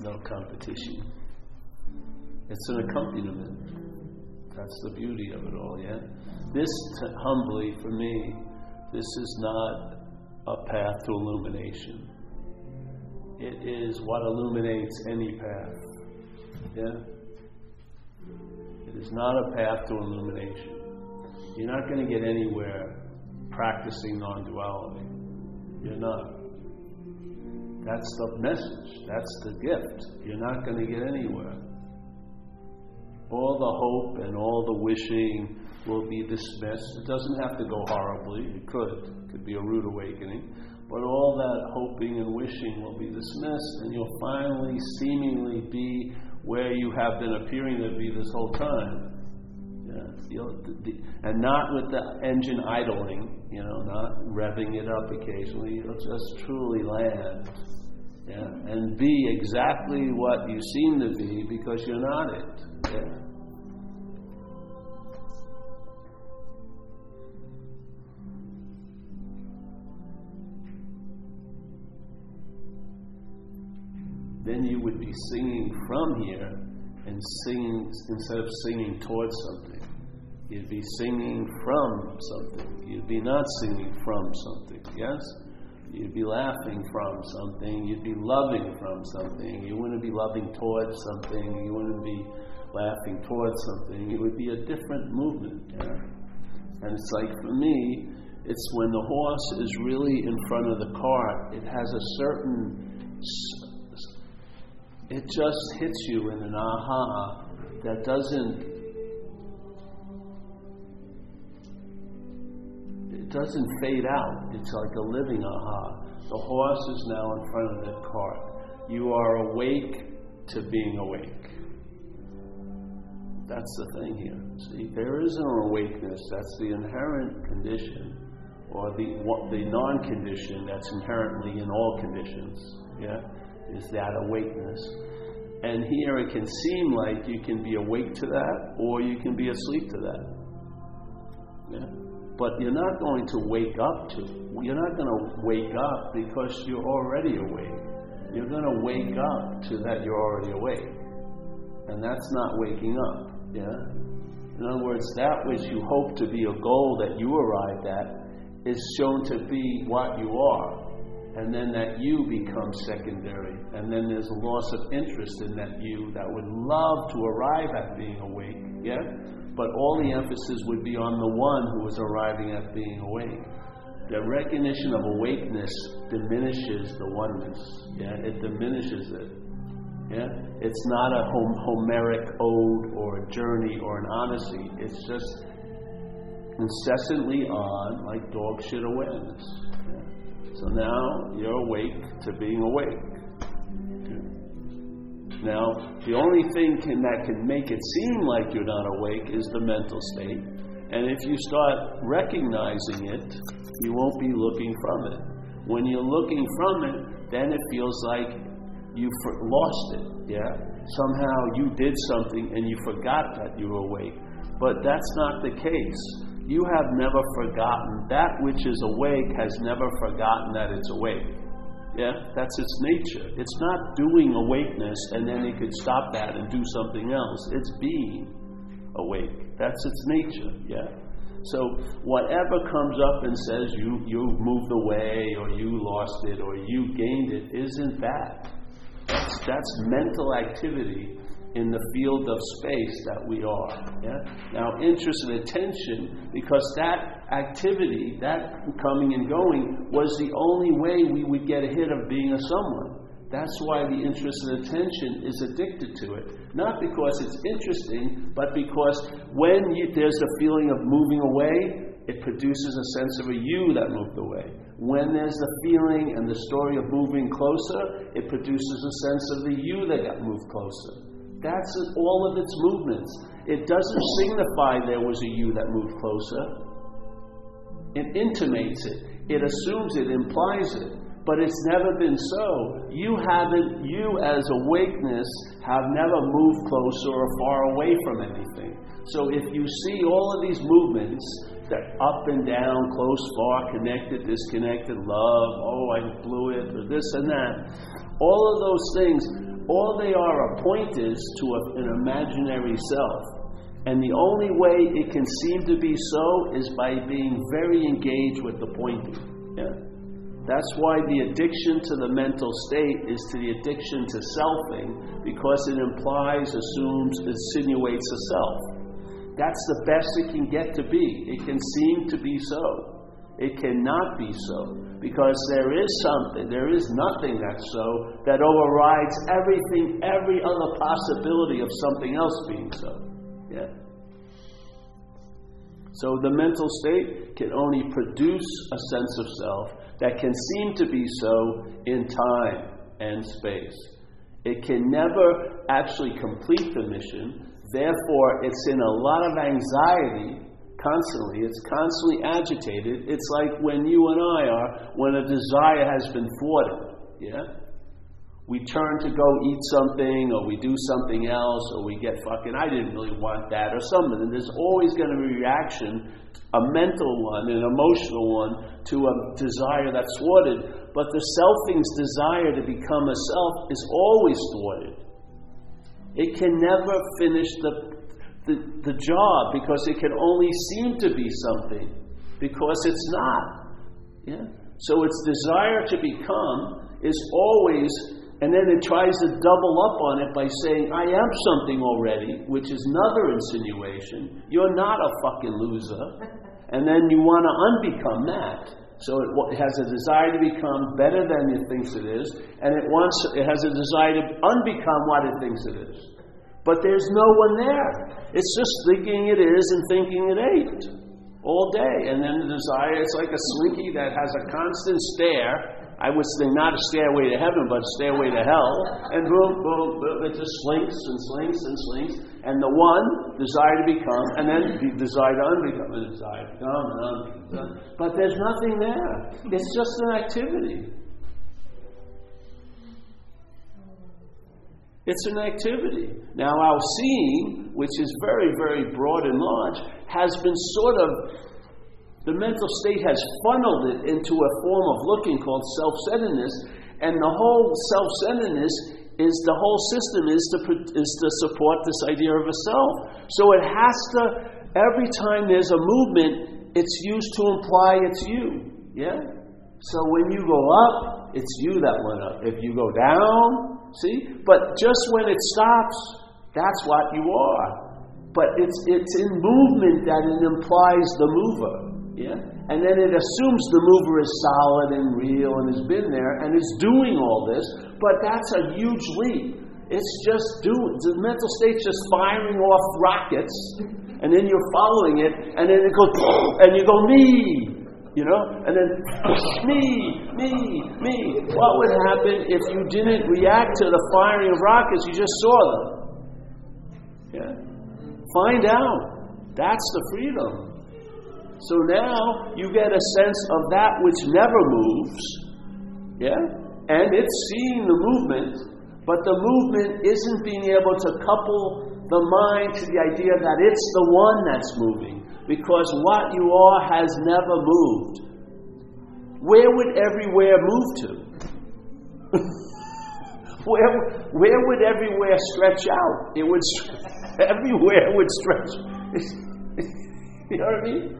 no competition. It's an accompaniment. That's the beauty of it all, yeah? This, t- humbly, for me, this is not a path to illumination. It is what illuminates any path. Yeah? It is not a path to illumination. You're not going to get anywhere practicing non duality. You're not. That's the message. That's the gift. You're not going to get anywhere. All the hope and all the wishing will be dismissed. It doesn't have to go horribly. It could. It could be a rude awakening. But all that hoping and wishing will be dismissed, and you'll finally seemingly be where you have been appearing to be this whole time. Yeah, and not with the engine idling, you know, not revving it up occasionally. You'll just truly land. Yeah, and be exactly what you seem to be because you're not it. Yeah. then you would be singing from here and singing instead of singing towards something. You'd be singing from something. You'd be not singing from something. Yes? You'd be laughing from something. You'd be loving from something. You wouldn't be loving towards something. You wouldn't be laughing towards something. It would be a different movement. And it's like for me, it's when the horse is really in front of the cart, it has a certain it just hits you in an aha that doesn't it doesn't fade out. It's like a living aha. The horse is now in front of the cart. You are awake to being awake. That's the thing here. See, there is no awakeness. That's the inherent condition, or the the non-condition that's inherently in all conditions. Yeah is that awakeness. And here it can seem like you can be awake to that or you can be asleep to that. Yeah? But you're not going to wake up to you're not going to wake up because you're already awake. You're going to wake up to that you're already awake. And that's not waking up. Yeah? In other words, that which you hope to be a goal that you arrived at is shown to be what you are and then that you becomes secondary, and then there's a loss of interest in that you that would love to arrive at being awake, yeah? But all the emphasis would be on the one who is arriving at being awake. The recognition of awakeness diminishes the oneness, yeah? It diminishes it. Yeah? It's not a Homeric ode or a journey or an odyssey. It's just incessantly on, like dog shit awareness. So now you're awake to being awake. Now, the only thing can, that can make it seem like you're not awake is the mental state. And if you start recognizing it, you won't be looking from it. When you're looking from it, then it feels like you lost it. Yeah? Somehow you did something and you forgot that you were awake. But that's not the case you have never forgotten. That which is awake has never forgotten that it's awake. Yeah, that's its nature. It's not doing awakeness and then it could stop that and do something else. It's being awake. That's its nature. Yeah. So whatever comes up and says you you moved away or you lost it or you gained it isn't that. That's, that's mental activity in the field of space that we are. Yeah? Now, interest and attention, because that activity, that coming and going, was the only way we would get ahead of being a someone. That's why the interest and attention is addicted to it. Not because it's interesting, but because when you, there's a feeling of moving away, it produces a sense of a you that moved away. When there's the feeling and the story of moving closer, it produces a sense of the you that got moved closer. That's all of its movements. It doesn't signify there was a you that moved closer. It intimates it. It assumes it, implies it. But it's never been so. You haven't, you as awakeness, have never moved closer or far away from anything. So if you see all of these movements, that up and down, close, far, connected, disconnected, love, oh, I blew it, or this and that, all of those things all they are are pointers to a, an imaginary self. And the only way it can seem to be so is by being very engaged with the pointing. Yeah? That's why the addiction to the mental state is to the addiction to selfing, because it implies, assumes, insinuates a self. That's the best it can get to be. It can seem to be so. It cannot be so because there is something, there is nothing that's so that overrides everything, every other possibility of something else being so. Yeah. So the mental state can only produce a sense of self that can seem to be so in time and space. It can never actually complete the mission, therefore, it's in a lot of anxiety constantly. It's constantly agitated. It's like when you and I are, when a desire has been thwarted. Yeah? We turn to go eat something, or we do something else, or we get fucking, I didn't really want that, or something. And there's always going to be a reaction, a mental one, an emotional one, to a desire that's thwarted. But the selfing's desire to become a self is always thwarted. It can never finish the the, the job because it can only seem to be something because it's not. Yeah? So its desire to become is always, and then it tries to double up on it by saying, I am something already, which is another insinuation. You're not a fucking loser. And then you want to unbecome that. So it, has a desire to become better than it thinks it is, and it wants it has a desire to unbecome what it thinks it is. But there's no one there. It's just thinking it is and thinking it ain't all day. And then the desire, it's like a slinky that has a constant stare. I would say not a stairway to heaven, but a stairway to hell. And boom, boom, boom, it just slinks and slinks and slinks. And the one, desire to become, and then the desire to unbecome, the desire to become, and unbecome. But there's nothing there. It's just an activity. It's an activity. Now, our seeing, which is very, very broad and large, has been sort of, the mental state has funneled it into a form of looking called self centeredness, and the whole self centeredness is the whole system is to, is to support this idea of a self. So it has to, every time there's a movement, it's used to imply it's you. Yeah? So when you go up, it's you that went up. If you go down, See? But just when it stops, that's what you are. But it's, it's in movement that it implies the mover. Yeah? And then it assumes the mover is solid and real and has been there and is doing all this. But that's a huge leap. It's just doing, the mental state's just firing off rockets, and then you're following it, and then it goes, and you go, me, you know? And then, me, me, me. What would happen if you didn't react to the firing of rockets? You just saw them. Yeah? Find out. That's the freedom. So now you get a sense of that which never moves. Yeah? And it's seeing the movement, but the movement isn't being able to couple the mind to the idea that it's the one that's moving because what you are has never moved. Where would everywhere move to? where, where would everywhere stretch out? It would, everywhere would stretch. you know what I mean?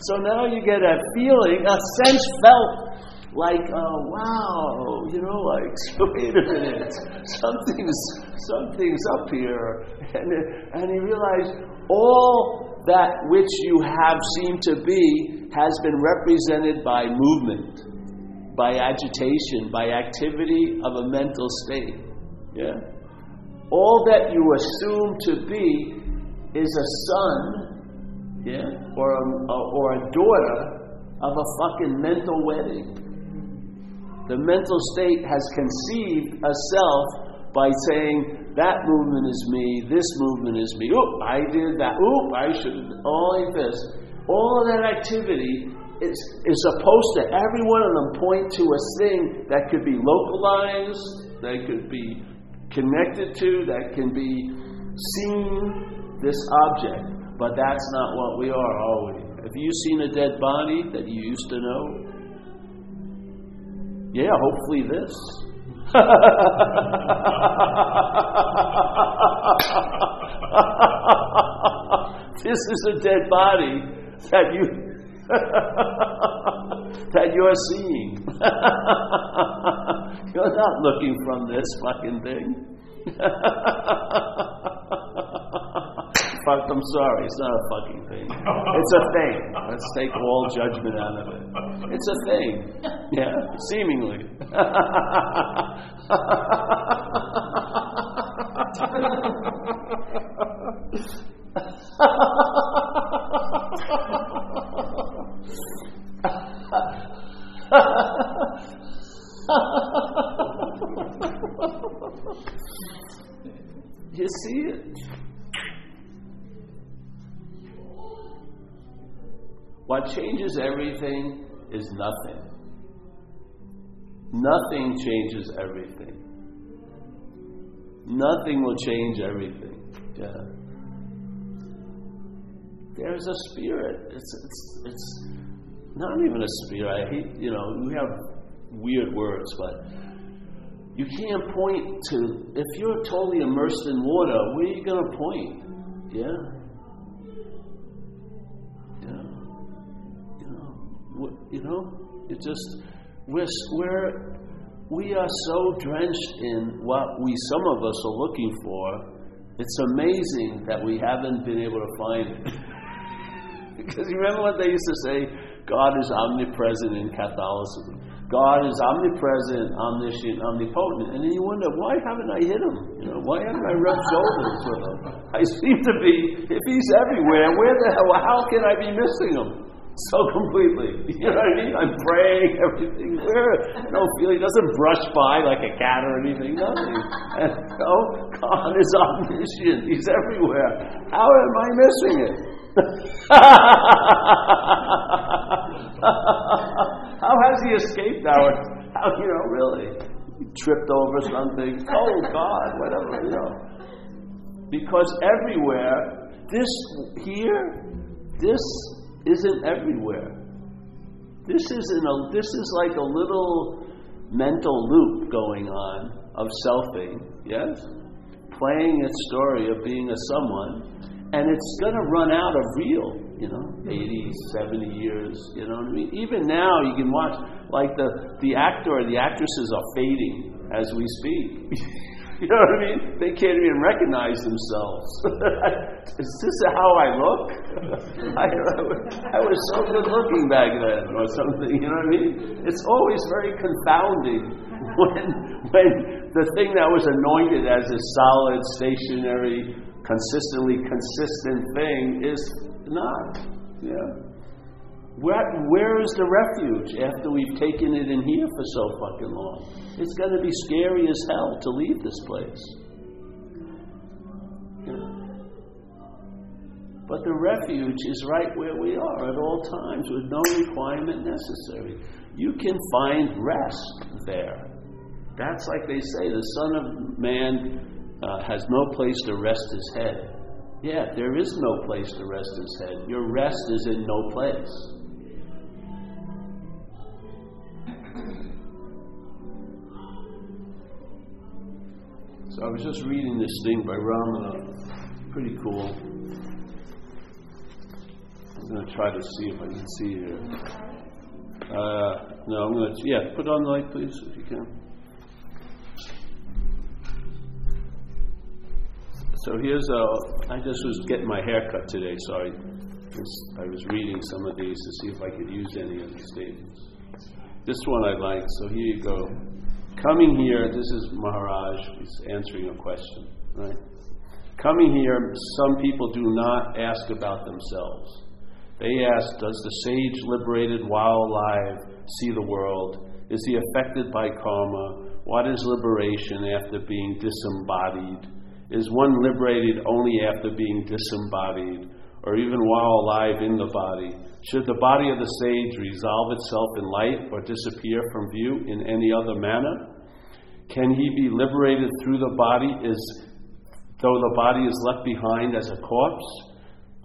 so now you get a feeling, a sense felt like, uh, wow, you know, like, wait a minute, something's, something's up here. And, and he realized all that which you have seemed to be has been represented by movement, by agitation, by activity of a mental state. Yeah? All that you assume to be is a son, yeah, or a, or a daughter of a fucking mental wedding. The mental state has conceived a self by saying, that movement is me, this movement is me. Oop, I did that. Oop, I shouldn't, all like this. All of that activity is, is supposed to, every one of them point to a thing that could be localized, that could be connected to, that can be seen, this object. But that's not what we are, are we? Have you seen a dead body that you used to know? Yeah, hopefully this. this is a dead body that you that you're seeing. you're not looking from this fucking thing. Fuck, I'm sorry, it's not a fucking thing. It's a thing. Let's take all judgment out of it. It's a thing. Yeah, seemingly. you see it? What changes everything is nothing. Nothing changes everything. Nothing will change everything. Yeah. There's a spirit. It's, it's, it's not even a spirit. I hate, you know, we have weird words, but you can't point to, if you're totally immersed in water, where are you going to point? Yeah. Yeah. You know, it just, we're, we're, we are so drenched in what we, some of us, are looking for. It's amazing that we haven't been able to find it. because you remember what they used to say? God is omnipresent in Catholicism. God is omnipresent, omniscient, omnipotent. And then you wonder, why haven't I hit him? You know, why haven't I rubbed shoulders with him? I seem to be, if he's everywhere, where the hell, how can I be missing him? So completely. You know what I mean? I'm praying, everything. Where? I don't feel he doesn't brush by like a cat or anything. Nothing. And God is omniscient. He's everywhere. How am I missing it? How has he escaped our, how, you know, really? He tripped over something. Oh, God, whatever, you know. Because everywhere, this here, this isn't everywhere. This isn't a, this is like a little mental loop going on of selfing, yes? Playing its story of being a someone, and it's going to run out of real you know, 80, 70 years, you know what I mean? Even now, you can watch, like the, the actor or the actresses are fading as we speak. you know what I mean? They can't even recognize themselves. Is this how I look? I, I was so good looking back then, or something, you know what I mean? It's always very confounding when, when the thing that was anointed as a solid, stationary, consistently consistent thing is not. Yeah. Where, where is the refuge after we've taken it in here for so fucking long? It's going to be scary as hell to leave this place. But the refuge is right where we are at all times with no requirement necessary. You can find rest there. That's like they say the Son of Man uh, has no place to rest his head. Yeah, there is no place to rest his head. Your rest is in no place. So I was just reading this thing by Ramana. Pretty cool. I'm going to try to see if I can see here. Uh, no, I'm going to, yeah, put on the light, please, if you can. So here's a. I just was getting my hair cut today, so I, I was reading some of these to see if I could use any of the statements. This one I like, so here you go. Coming here, this is Maharaj, he's answering a question, right? Coming here, some people do not ask about themselves. They ask, Does the sage liberated while alive see the world? Is he affected by karma? What is liberation after being disembodied? Is one liberated only after being disembodied, or even while alive in the body? Should the body of the sage resolve itself in light or disappear from view in any other manner? Can he be liberated through the body as though the body is left behind as a corpse?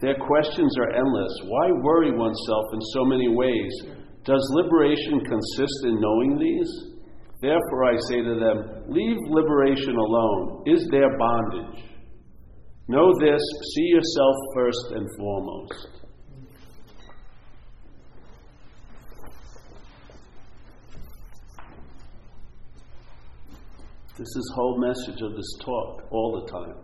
Their questions are endless. Why worry oneself in so many ways? Does liberation consist in knowing these? Therefore, I say to them, Leave liberation alone. Is there bondage? Know this, see yourself first and foremost. This is whole message of this talk all the time.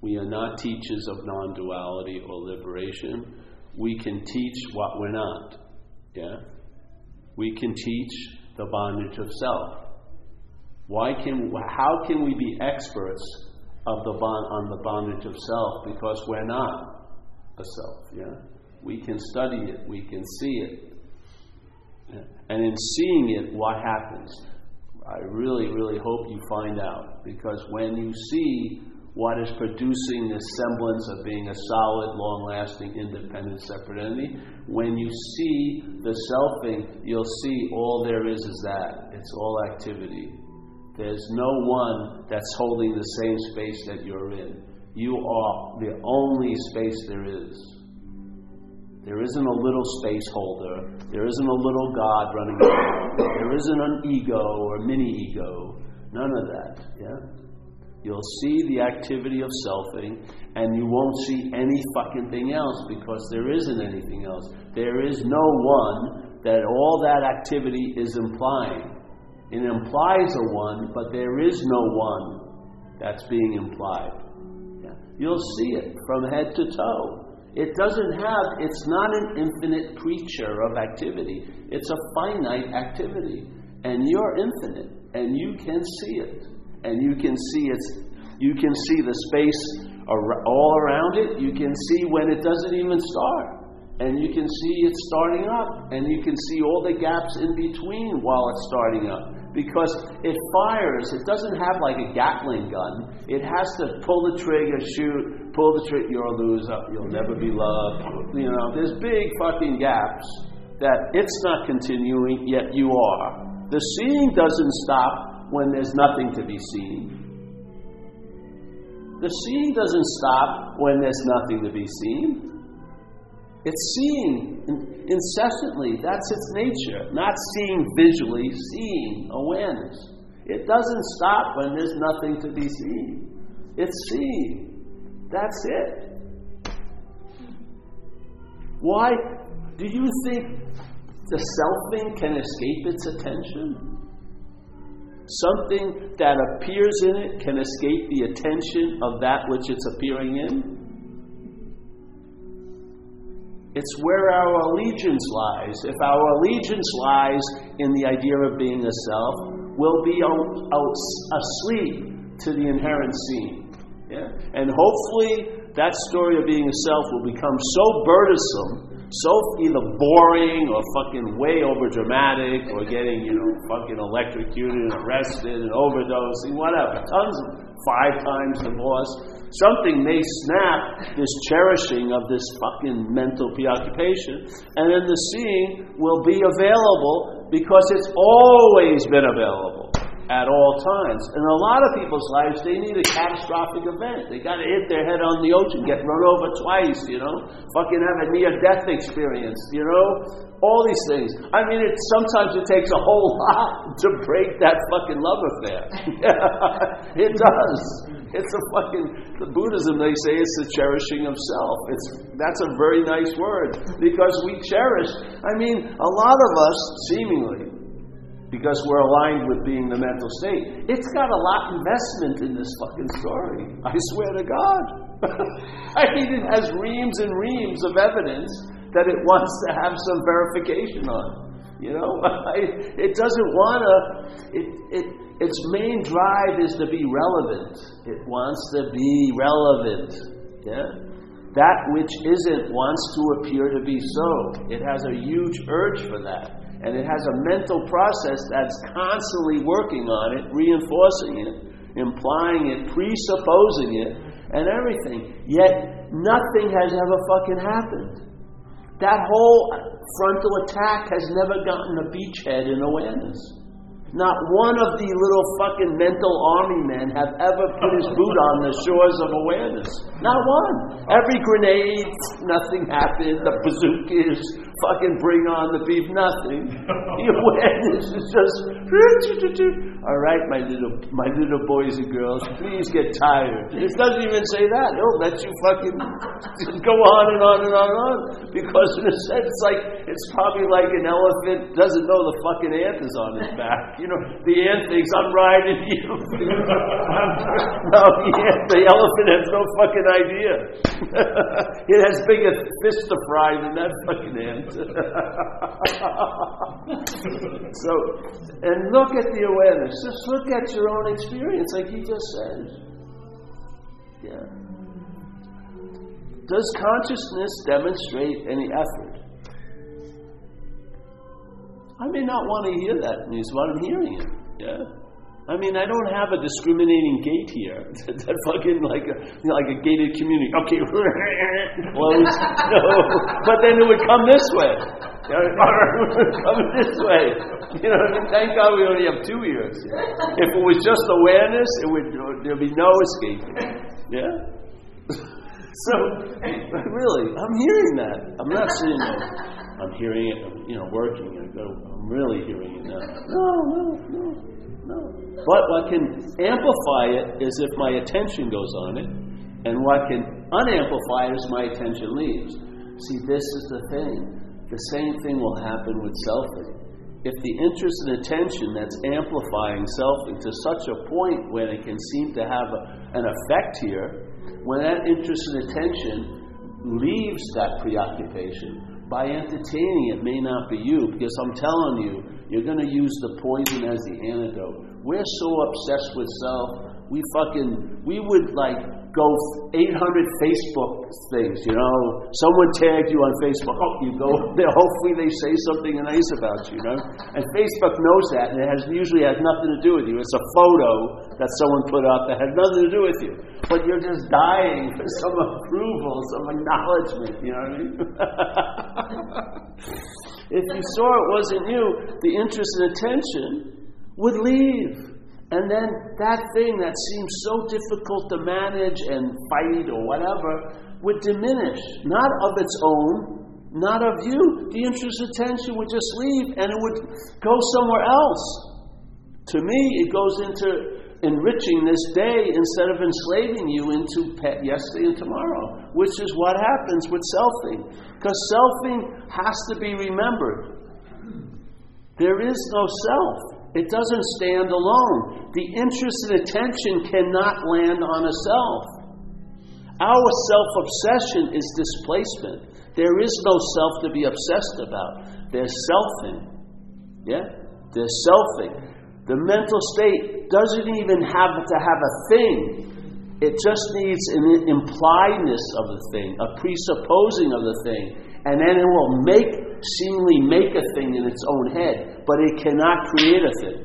We are not teachers of non-duality or liberation. We can teach what we're not. Yeah? We can teach the bondage of self. Why can how can we be experts of the bond on the bondage of self because we're not a self, yeah? We can study it, we can see it. Yeah? And in seeing it, what happens? I really, really hope you find out because when you see what is producing this semblance of being a solid, long lasting, independent, separate entity, when you see the selfing, you'll see all there is is that. It's all activity. There's no one that's holding the same space that you're in. You are the only space there is. There isn't a little space holder. There isn't a little God running around. There isn't an ego or mini ego. None of that. Yeah? You'll see the activity of selfing, and you won't see any fucking thing else because there isn't anything else. There is no one that all that activity is implying. It implies a one, but there is no one that's being implied. Yeah. You'll see it from head to toe. It doesn't have, it's not an infinite creature of activity. It's a finite activity. And you're infinite, and you can see it. And you can see it's, you can see the space all around it. You can see when it doesn't even start. And you can see it starting up. And you can see all the gaps in between while it's starting up because it fires. It doesn't have like a Gatling gun. It has to pull the trigger, shoot, pull the trigger. You're a loser. You'll never be loved. You know, there's big fucking gaps that it's not continuing, yet you are. The seeing doesn't stop when there's nothing to be seen. The seeing doesn't stop when there's nothing to be seen. It's seeing incessantly. That's its nature. Not seeing visually, seeing awareness. It doesn't stop when there's nothing to be seen. It's seeing. That's it. Why do you think the self selfing can escape its attention? Something that appears in it can escape the attention of that which it's appearing in? It's where our allegiance lies. If our allegiance lies in the idea of being a self, we'll be asleep to the inherent scene. Yeah? And hopefully, that story of being a self will become so burdensome, so either boring or fucking way over dramatic or getting, you know, fucking electrocuted and arrested and overdosing, whatever. Tons of five times divorce something may snap this cherishing of this fucking mental preoccupation, and then the seeing will be available because it's always been available at all times. In a lot of people's lives, they need a catastrophic event. They got to hit their head on the ocean, get run over twice, you know, fucking have a near death experience, you know, all these things. I mean, it sometimes it takes a whole lot to break that fucking love affair. it does. It's a fucking the Buddhism. They say it's the cherishing of self. It's that's a very nice word because we cherish. I mean, a lot of us seemingly because we're aligned with being the mental state. It's got a lot investment in this fucking story. I swear to God. I mean, it has reams and reams of evidence that it wants to have some verification on. You know, it doesn't want to. It, it, its main drive is to be relevant. It wants to be relevant. Yeah, that which isn't wants to appear to be so. It has a huge urge for that. And it has a mental process that's constantly working on it, reinforcing it, implying it, presupposing it, and everything. Yet nothing has ever fucking happened. That whole frontal attack has never gotten a beachhead in awareness. Not one of the little fucking mental army men have ever put his boot on the shores of awareness. Not one. Every grenade, nothing happened. The bazookas, fucking bring on the beef, nothing. The awareness is just. All right, my little, my little boys and girls, please get tired. It doesn't even say that. It'll let you fucking go on and on and on and on. Because in a sense, it's like it's probably like an elephant doesn't know the fucking ant is on his back. You know, the ant thinks I'm riding you. no, the, ant, the elephant has no fucking idea. it has bigger fish to fry than that fucking ant. so, and look at the awareness. Just look at your own experience, like he just said. Yeah. Does consciousness demonstrate any effort? I may not want to hear that news, but I'm hearing it. Yeah. I mean, I don't have a discriminating gate here. that fucking like a you know, like a gated community. Okay, close. no, but then it would come this way. come this way. You know, thank God we only have two ears. If it was just awareness, it would there'd be no escape. Yeah. so, really, I'm hearing that. I'm not seeing saying I'm hearing it, you know, working. I go, I'm really hearing it now. No, no, no, no. But what can amplify it is if my attention goes on it, and what can unamplify it is my attention leaves. See, this is the thing. The same thing will happen with selfing. If the interest and attention that's amplifying selfing to such a point when it can seem to have a, an effect here, when that interest and attention leaves that preoccupation, by entertaining it may not be you, because I'm telling you, you're going to use the poison as the antidote. We're so obsessed with self, we fucking, we would like go 800 Facebook things, you know. Someone tagged you on Facebook, oh, you go there, hopefully they say something nice about you, you know. And Facebook knows that, and it has, usually has nothing to do with you. It's a photo that someone put up that has nothing to do with you. But you're just dying for some approval, some acknowledgement, you know what I mean? if you saw it wasn't you, the interest and attention would leave. And then that thing that seems so difficult to manage and fight or whatever would diminish, not of its own, not of you. The interest and attention would just leave and it would go somewhere else. To me, it goes into enriching this day instead of enslaving you into yesterday and tomorrow, which is what happens with selfing. Because selfing has to be remembered. There is no self. It doesn't stand alone. The interest and attention cannot land on a self. Our self obsession is displacement. There is no self to be obsessed about. There's selfing. Yeah? There's selfing. The mental state doesn't even have to have a thing. It just needs an impliedness of the thing, a presupposing of the thing, and then it will make seemingly make a thing in its own head, but it cannot create a thing.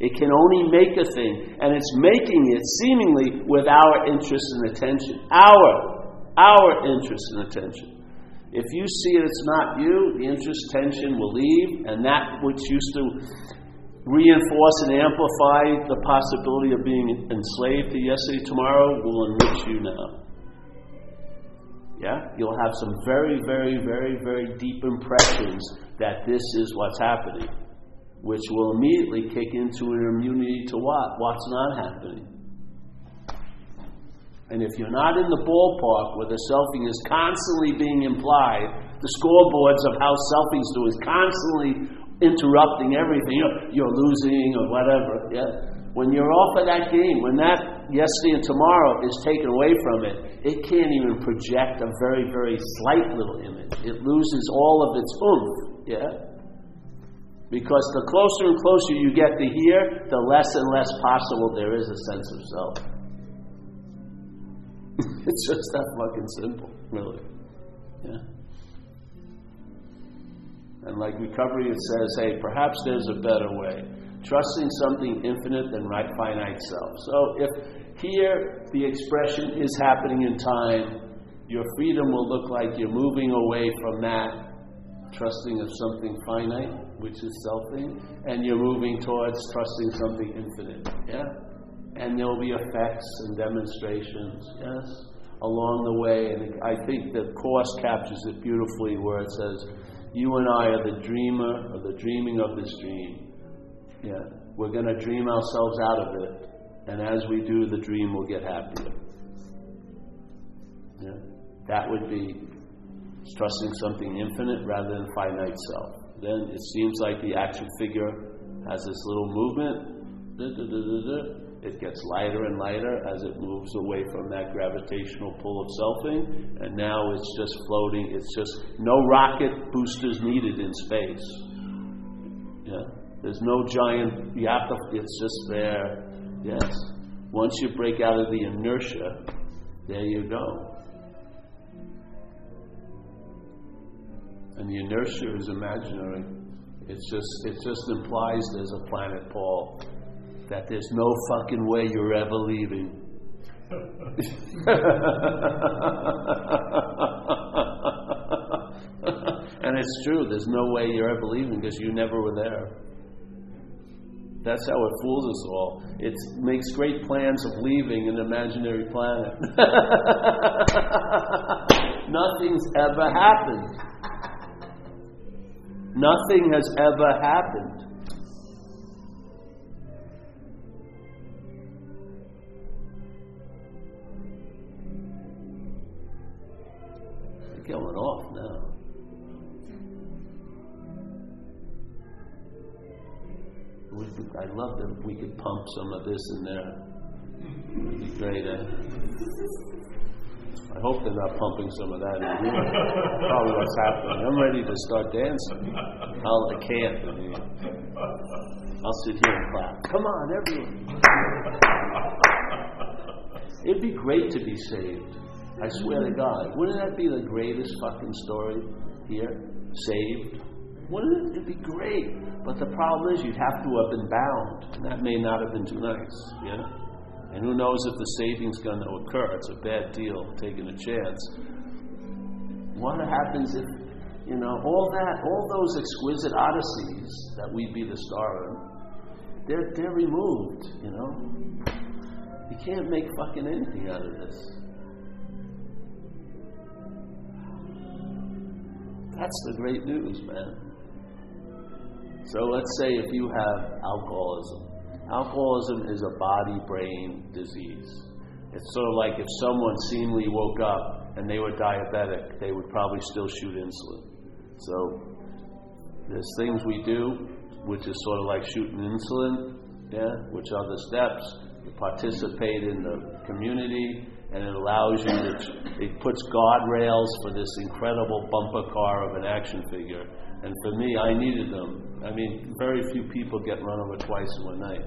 It can only make a thing, and it's making it seemingly with our interest and attention. Our, our interest and attention. If you see it, it's not you, the interest tension will leave, and that which used to reinforce and amplify the possibility of being enslaved to yesterday, tomorrow, will enrich you now. Yeah? You'll have some very, very, very, very deep impressions that this is what's happening, which will immediately kick into an immunity to what? What's not happening. And if you're not in the ballpark where the selfing is constantly being implied, the scoreboards of how selfings do is constantly interrupting everything. You're, you're losing or whatever. Yeah? When you're off of that game, when that yesterday and tomorrow is taken away from it, it can't even project a very, very slight little image. It loses all of its oomph. Yeah? Because the closer and closer you get to here, the less and less possible there is a sense of self. it's just that fucking simple, really. Yeah. And like recovery, it says, hey, perhaps there's a better way trusting something infinite than right finite self. So if here the expression is happening in time, your freedom will look like you're moving away from that trusting of something finite, which is selfing, and you're moving towards trusting something infinite. Yeah? And there will be effects and demonstrations, yes, along the way. And I think the Course captures it beautifully where it says, You and I are the dreamer or the dreaming of this dream. Yeah. We're going to dream ourselves out of it. And as we do, the dream will get happier. Yeah. That would be trusting something infinite rather than finite self. Then it seems like the action figure has this little movement. Da, da, da, it gets lighter and lighter as it moves away from that gravitational pull of selfing, and now it's just floating. It's just no rocket boosters needed in space. Yeah, there's no giant. You have to. It's just there. Yes. Once you break out of the inertia, there you go. And the inertia is imaginary. It's just it just implies there's a planet Paul. That there's no fucking way you're ever leaving. and it's true, there's no way you're ever leaving because you never were there. That's how it fools us all. It makes great plans of leaving an imaginary planet. Nothing's ever happened. Nothing has ever happened. Pump some of this in there. It'd be great. Eh? I hope they're not pumping some of that in here. Probably what's happening. I'm ready to start dancing. I'll, I can't. I mean, I'll sit here and clap. Come on, everyone. It'd be great to be saved. I swear to God. Wouldn't that be the greatest fucking story here? Saved. Wouldn't it? Be great. But the problem is you'd have to have been bound. And that may not have been too nice. Yeah? And who knows if the saving's going to occur? It's a bad deal, taking a chance. What happens if, you know, all that, all those exquisite odysseys that we'd be the star in, they're, they're removed, you know? You can't make fucking anything out of this. That's the great news, man. So let's say if you have alcoholism, Alcoholism is a body brain disease. It's sort of like if someone seemingly woke up and they were diabetic, they would probably still shoot insulin. So there's things we do which is sort of like shooting insulin, yeah, which are the steps. You participate in the community, and it allows you to, it puts guardrails for this incredible bumper car of an action figure and for me, I needed them. I mean, very few people get run over twice in one night.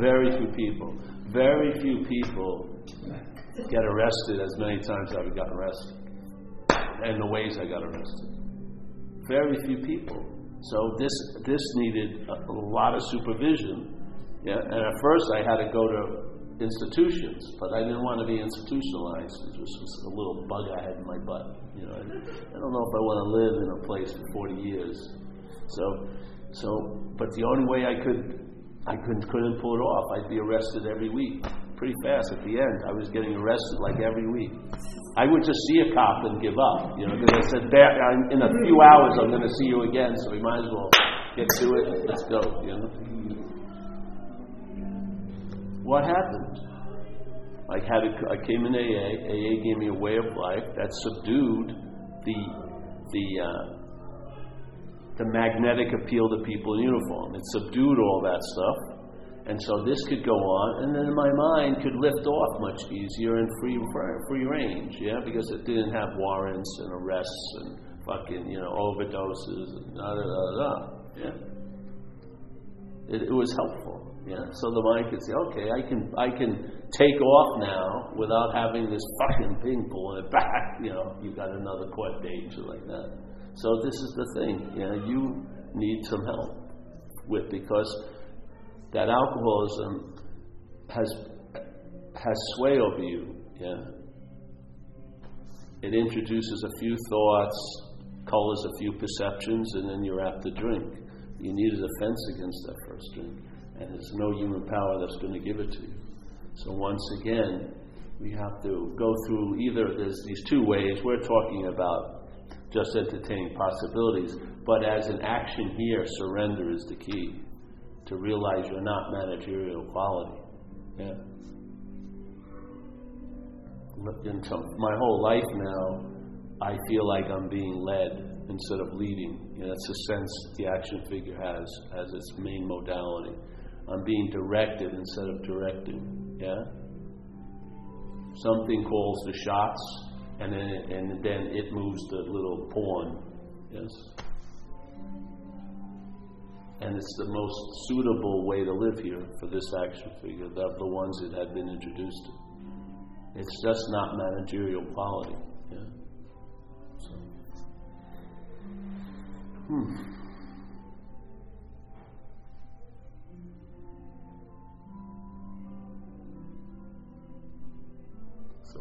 Very few people. Very few people get arrested as many times as I've gotten arrested. And the ways I got arrested. Very few people. So this this needed a, a lot of supervision. Yeah, and at first I had to go to institutions, but I didn't want to be institutionalized. It was just a little bug I had in my butt. You know, I, don't know if I want to live in a place for 40 years. So, so, but the only way I could, I couldn't, couldn't pull it off. I'd be arrested every week, pretty fast. At the end, I was getting arrested like every week. I would just see a cop and give up, you know, because I said, in a few hours I'm going to see you again, so we might as well get to it. Let's go, you know. What happened? I had I came in AA. AA gave me a way of life that subdued the the uh, the magnetic appeal to people in uniform. It subdued all that stuff, and so this could go on, and then my mind could lift off much easier and free free range. Yeah, because it didn't have warrants and arrests and fucking you know overdoses and da da da da. Yeah, it, it was helpful. Yeah, so the mind can say, okay, I can I can take off now without having this fucking thing pulling it back. You know, you got another court date or like that. So this is the thing. You know, you need some help with because that alcoholism has has sway over you. Yeah, it introduces a few thoughts, colors a few perceptions, and then you're apt to drink. You need a defense against that first drink, and there's no human power that's going to give it to you. So once again, we have to go through either there's these two ways. We're talking about just entertaining possibilities, but as an action here, surrender is the key to realize you're not managerial quality. Yeah. In my whole life now, I feel like I'm being led instead of leading. You know, that's the sense the action figure has as its main modality. I'm being directed instead of directing. Yeah? Something calls the shots, and then, it, and then it moves the little pawn. Yes? And it's the most suitable way to live here for this action figure, of the ones that had been introduced to. It's just not managerial quality. Yeah? So. Hmm.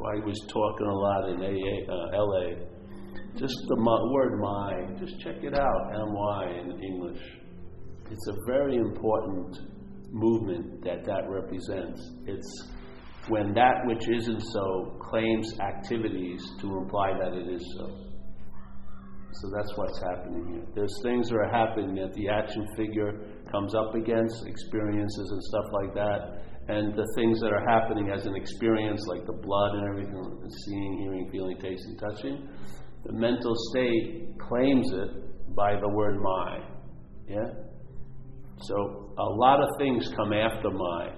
I was talking a lot in AA, uh, LA. Just the word "my," just check it out, M-Y in English. It's a very important movement that that represents. It's when that which isn't so claims activities to imply that it is so. So that's what's happening here. There's things that are happening that the action figure comes up against, experiences and stuff like that, and the things that are happening as an experience, like the blood and everything, seeing, hearing, feeling, tasting, touching, the mental state claims it by the word my. Yeah? So a lot of things come after my,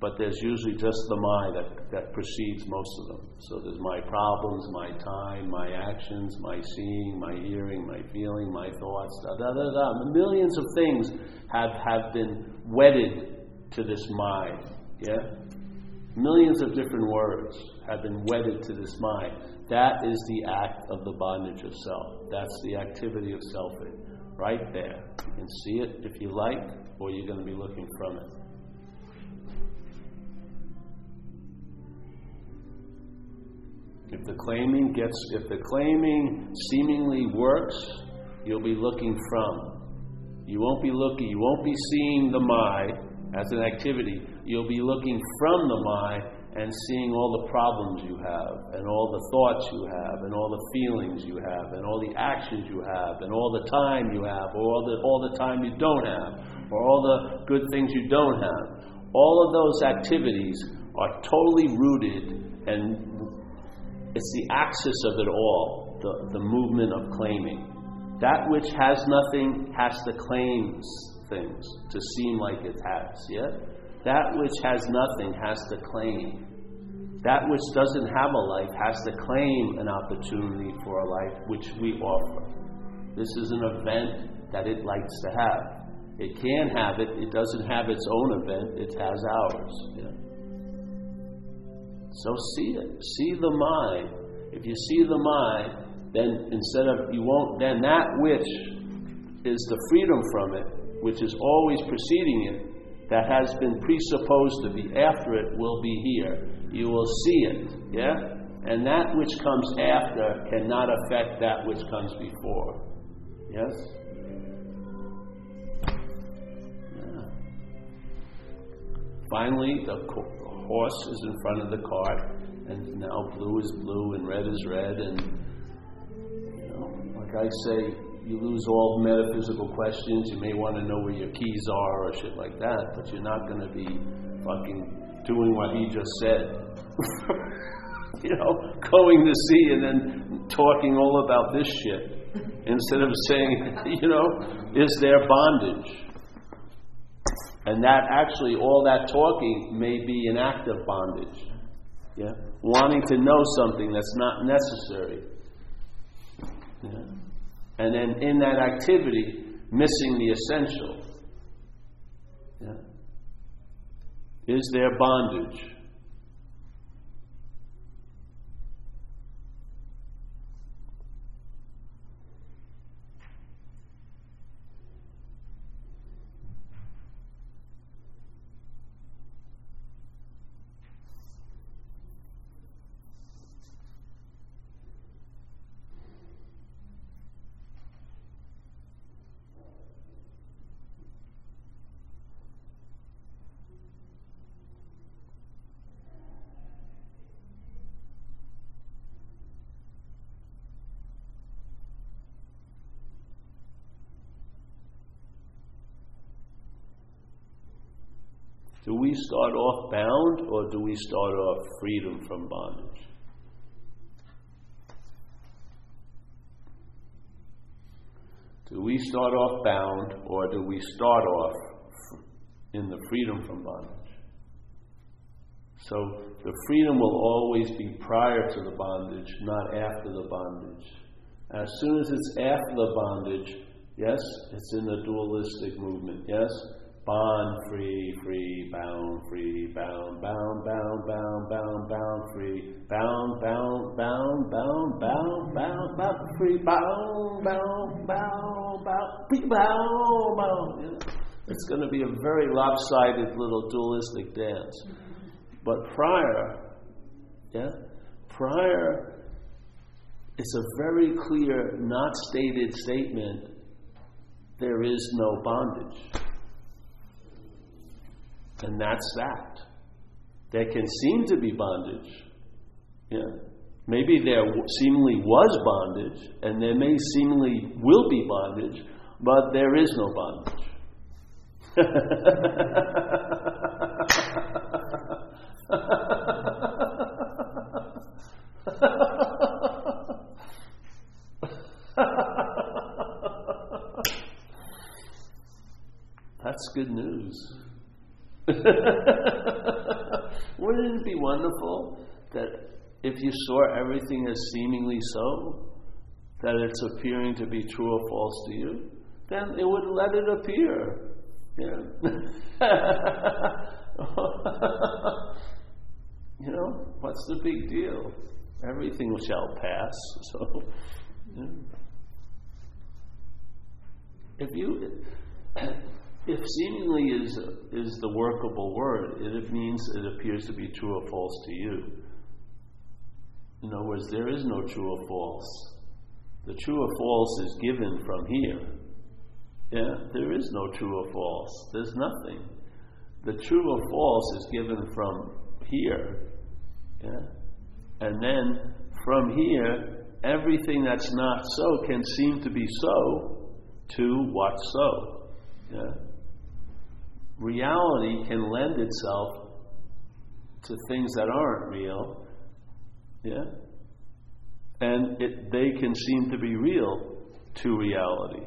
but there's usually just the my that, that precedes most of them. So there's my problems, my time, my actions, my seeing, my hearing, my feeling, my thoughts, da da da da. Millions of things have, have been wedded to this my. Yeah? Millions of different words have been wedded to this mind. That is the act of the bondage of self. That's the activity of selfing. Right there. You can see it if you like, or you're going to be looking from it. If the claiming gets, if the claiming seemingly works, you'll be looking from. You won't be looking, you won't be seeing the my as an activity you'll be looking from the mind and seeing all the problems you have, and all the thoughts you have, and all the feelings you have, and all the actions you have, and all the time you have, or all the, all the time you don't have, or all the good things you don't have. All of those activities are totally rooted, and it's the axis of it all the, the movement of claiming. That which has nothing has to claim things to seem like it has, yeah? That which has nothing has to claim. That which doesn't have a life has to claim an opportunity for a life which we offer. This is an event that it likes to have. It can have it, it doesn't have its own event, it has ours. Yeah. So see it. See the mind. If you see the mind, then instead of, you won't, then that which is the freedom from it, which is always preceding it, that has been presupposed to be after it will be here. You will see it, yeah? And that which comes after cannot affect that which comes before. Yes? Finally, the horse is in front of the cart, and now blue is blue and red is red, and, you know, like I say, you lose all metaphysical questions. You may want to know where your keys are or shit like that, but you're not going to be fucking doing what he just said. you know, going to sea and then talking all about this shit instead of saying, you know, is there bondage? And that actually, all that talking may be an act of bondage. Yeah? Wanting to know something that's not necessary. Yeah? And then in that activity, missing the essential. Yeah. Is there bondage? We start off bound or do we start off freedom from bondage? Do we start off bound or do we start off in the freedom from bondage? So the freedom will always be prior to the bondage, not after the bondage. As soon as it's after the bondage, yes, it's in the dualistic movement. Yes, bond free, free, bound, free, bound, bound, bound, bound, bound, bound, free, bound, bound, bound, bound, bound, bound, bound, free, bound, bound, bound, bound, free, bound, bound. It's going to be a very lopsided little dualistic dance. But prior, yeah, prior it's a very clear, not stated statement there is no bondage. And that's that. There can seem to be bondage. Yeah. Maybe there seemingly was bondage, and there may seemingly will be bondage, but there is no bondage. That's good news. Wouldn't it be wonderful that if you saw everything as seemingly so, that it's appearing to be true or false to you, then it would let it appear. Yeah. you know, what's the big deal? Everything shall pass. So, yeah. if you if seemingly is, is the workable word, it means it appears to be true or false to you. In other words, there is no true or false. The true or false is given from here. Yeah, there is no true or false. There's nothing. The true or false is given from here. Yeah? And then from here, everything that's not so can seem to be so to what's so. Yeah? Reality can lend itself to things that aren't real. Yeah? And it, they can seem to be real to reality.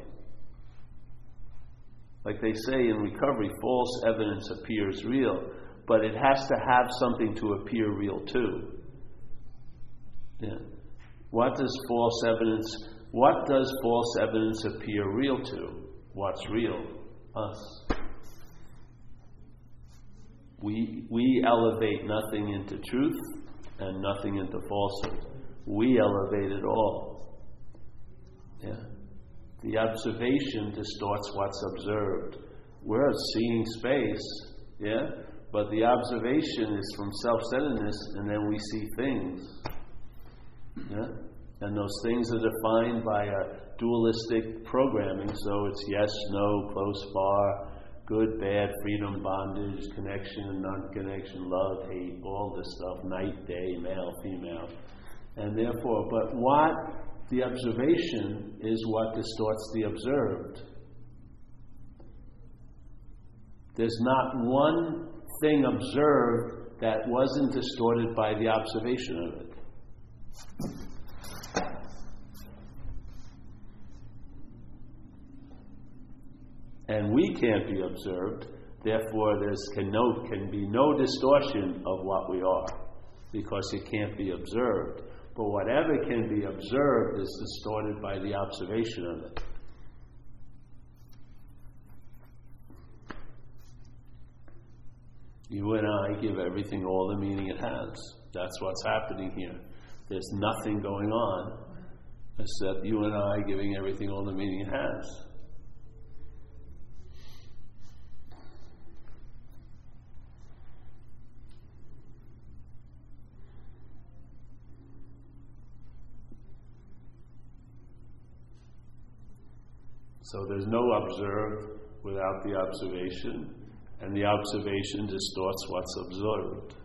Like they say in recovery, false evidence appears real, but it has to have something to appear real to. Yeah. What does false evidence what does false evidence appear real to? What's real? Us. We, we elevate nothing into truth and nothing into falsehood. We elevate it all. Yeah. The observation distorts what's observed. We're seeing space, yeah, but the observation is from self centeredness, and then we see things. Yeah? And those things are defined by a dualistic programming, so it's yes, no, close, far, good, bad, freedom, bondage, connection non connection, love, hate, all this stuff, night, day, male, female. And therefore, but what the observation is what distorts the observed. There's not one thing observed that wasn't distorted by the observation of it. And we can't be observed. Therefore, there can, no, can be no distortion of what we are because it can't be observed. But whatever can be observed is distorted by the observation of it. You and I give everything all the meaning it has. That's what's happening here. There's nothing going on except you and I giving everything all the meaning it has. So there's no observed without the observation, and the observation distorts what's observed.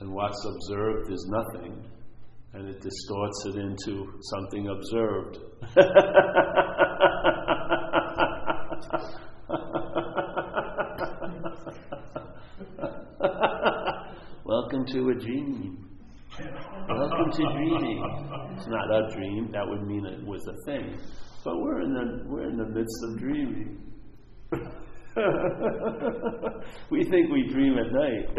And what's observed is nothing, and it distorts it into something observed. Welcome to a dream. Welcome to dreaming. It's not a dream. That would mean it was a thing. But we're in the we're in the midst of dreaming. we think we dream at night.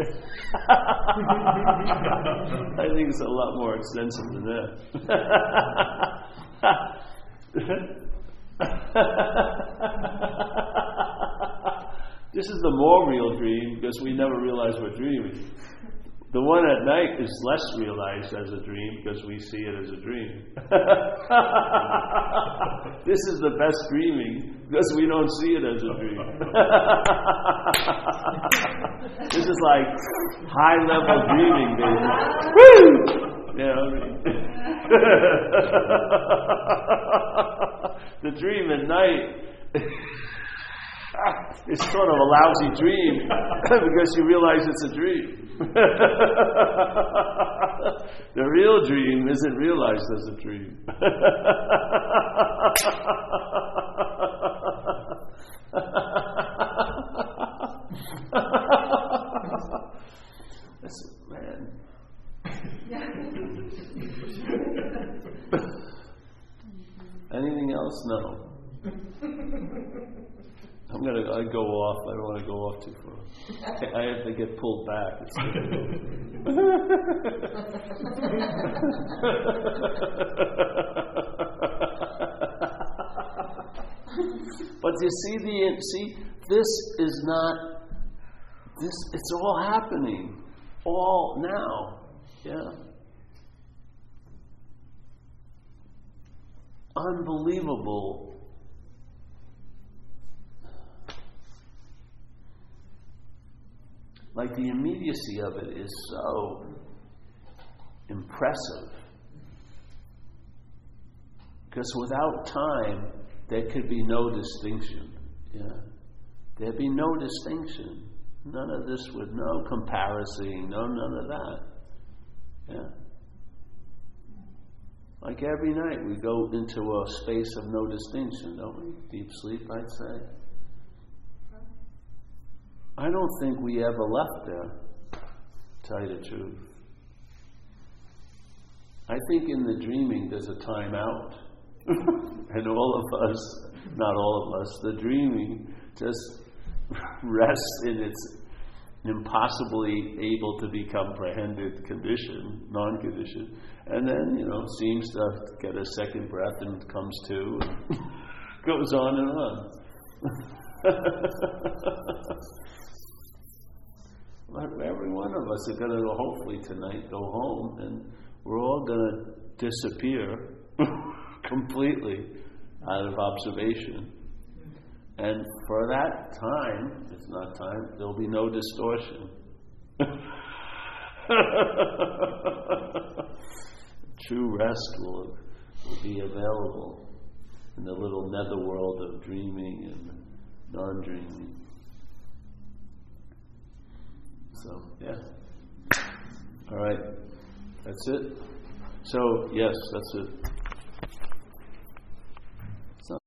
I think it's a lot more extensive than that. this is the more real dream because we never realize we're dreaming. The one at night is less realized as a dream because we see it as a dream. this is the best dreaming because we don't see it as a dream. this is like high level dreaming, baby. Woo! You know, the dream at night it's sort of a lousy dream because you realize it's a dream. the real dream isn't realized as a dream. That's, man. Anything else? No. I'm gonna I go off. I don't want to go off too far. I have to get pulled back. but you see the see this is not this. It's all happening, all now. Yeah. Unbelievable Like the immediacy of it is so impressive. Because without time, there could be no distinction. Yeah? There'd be no distinction. None of this would, no comparison, no none of that. Yeah. Like every night, we go into a space of no distinction, don't we? Deep sleep, I'd say. I don't think we ever left there, tell you the truth. I think in the dreaming there's a time out. and all of us, not all of us, the dreaming just rests in its impossibly able to be comprehended condition, non condition, and then, you know, seems to get a second breath and comes to and goes on and on. Every one of us are going to hopefully tonight go home and we're all going to disappear completely out of observation. And for that time, it's not time, there'll be no distortion. True rest will, will be available in the little netherworld of dreaming and non dreaming. So, yeah. All right. That's it. So, yes, that's it.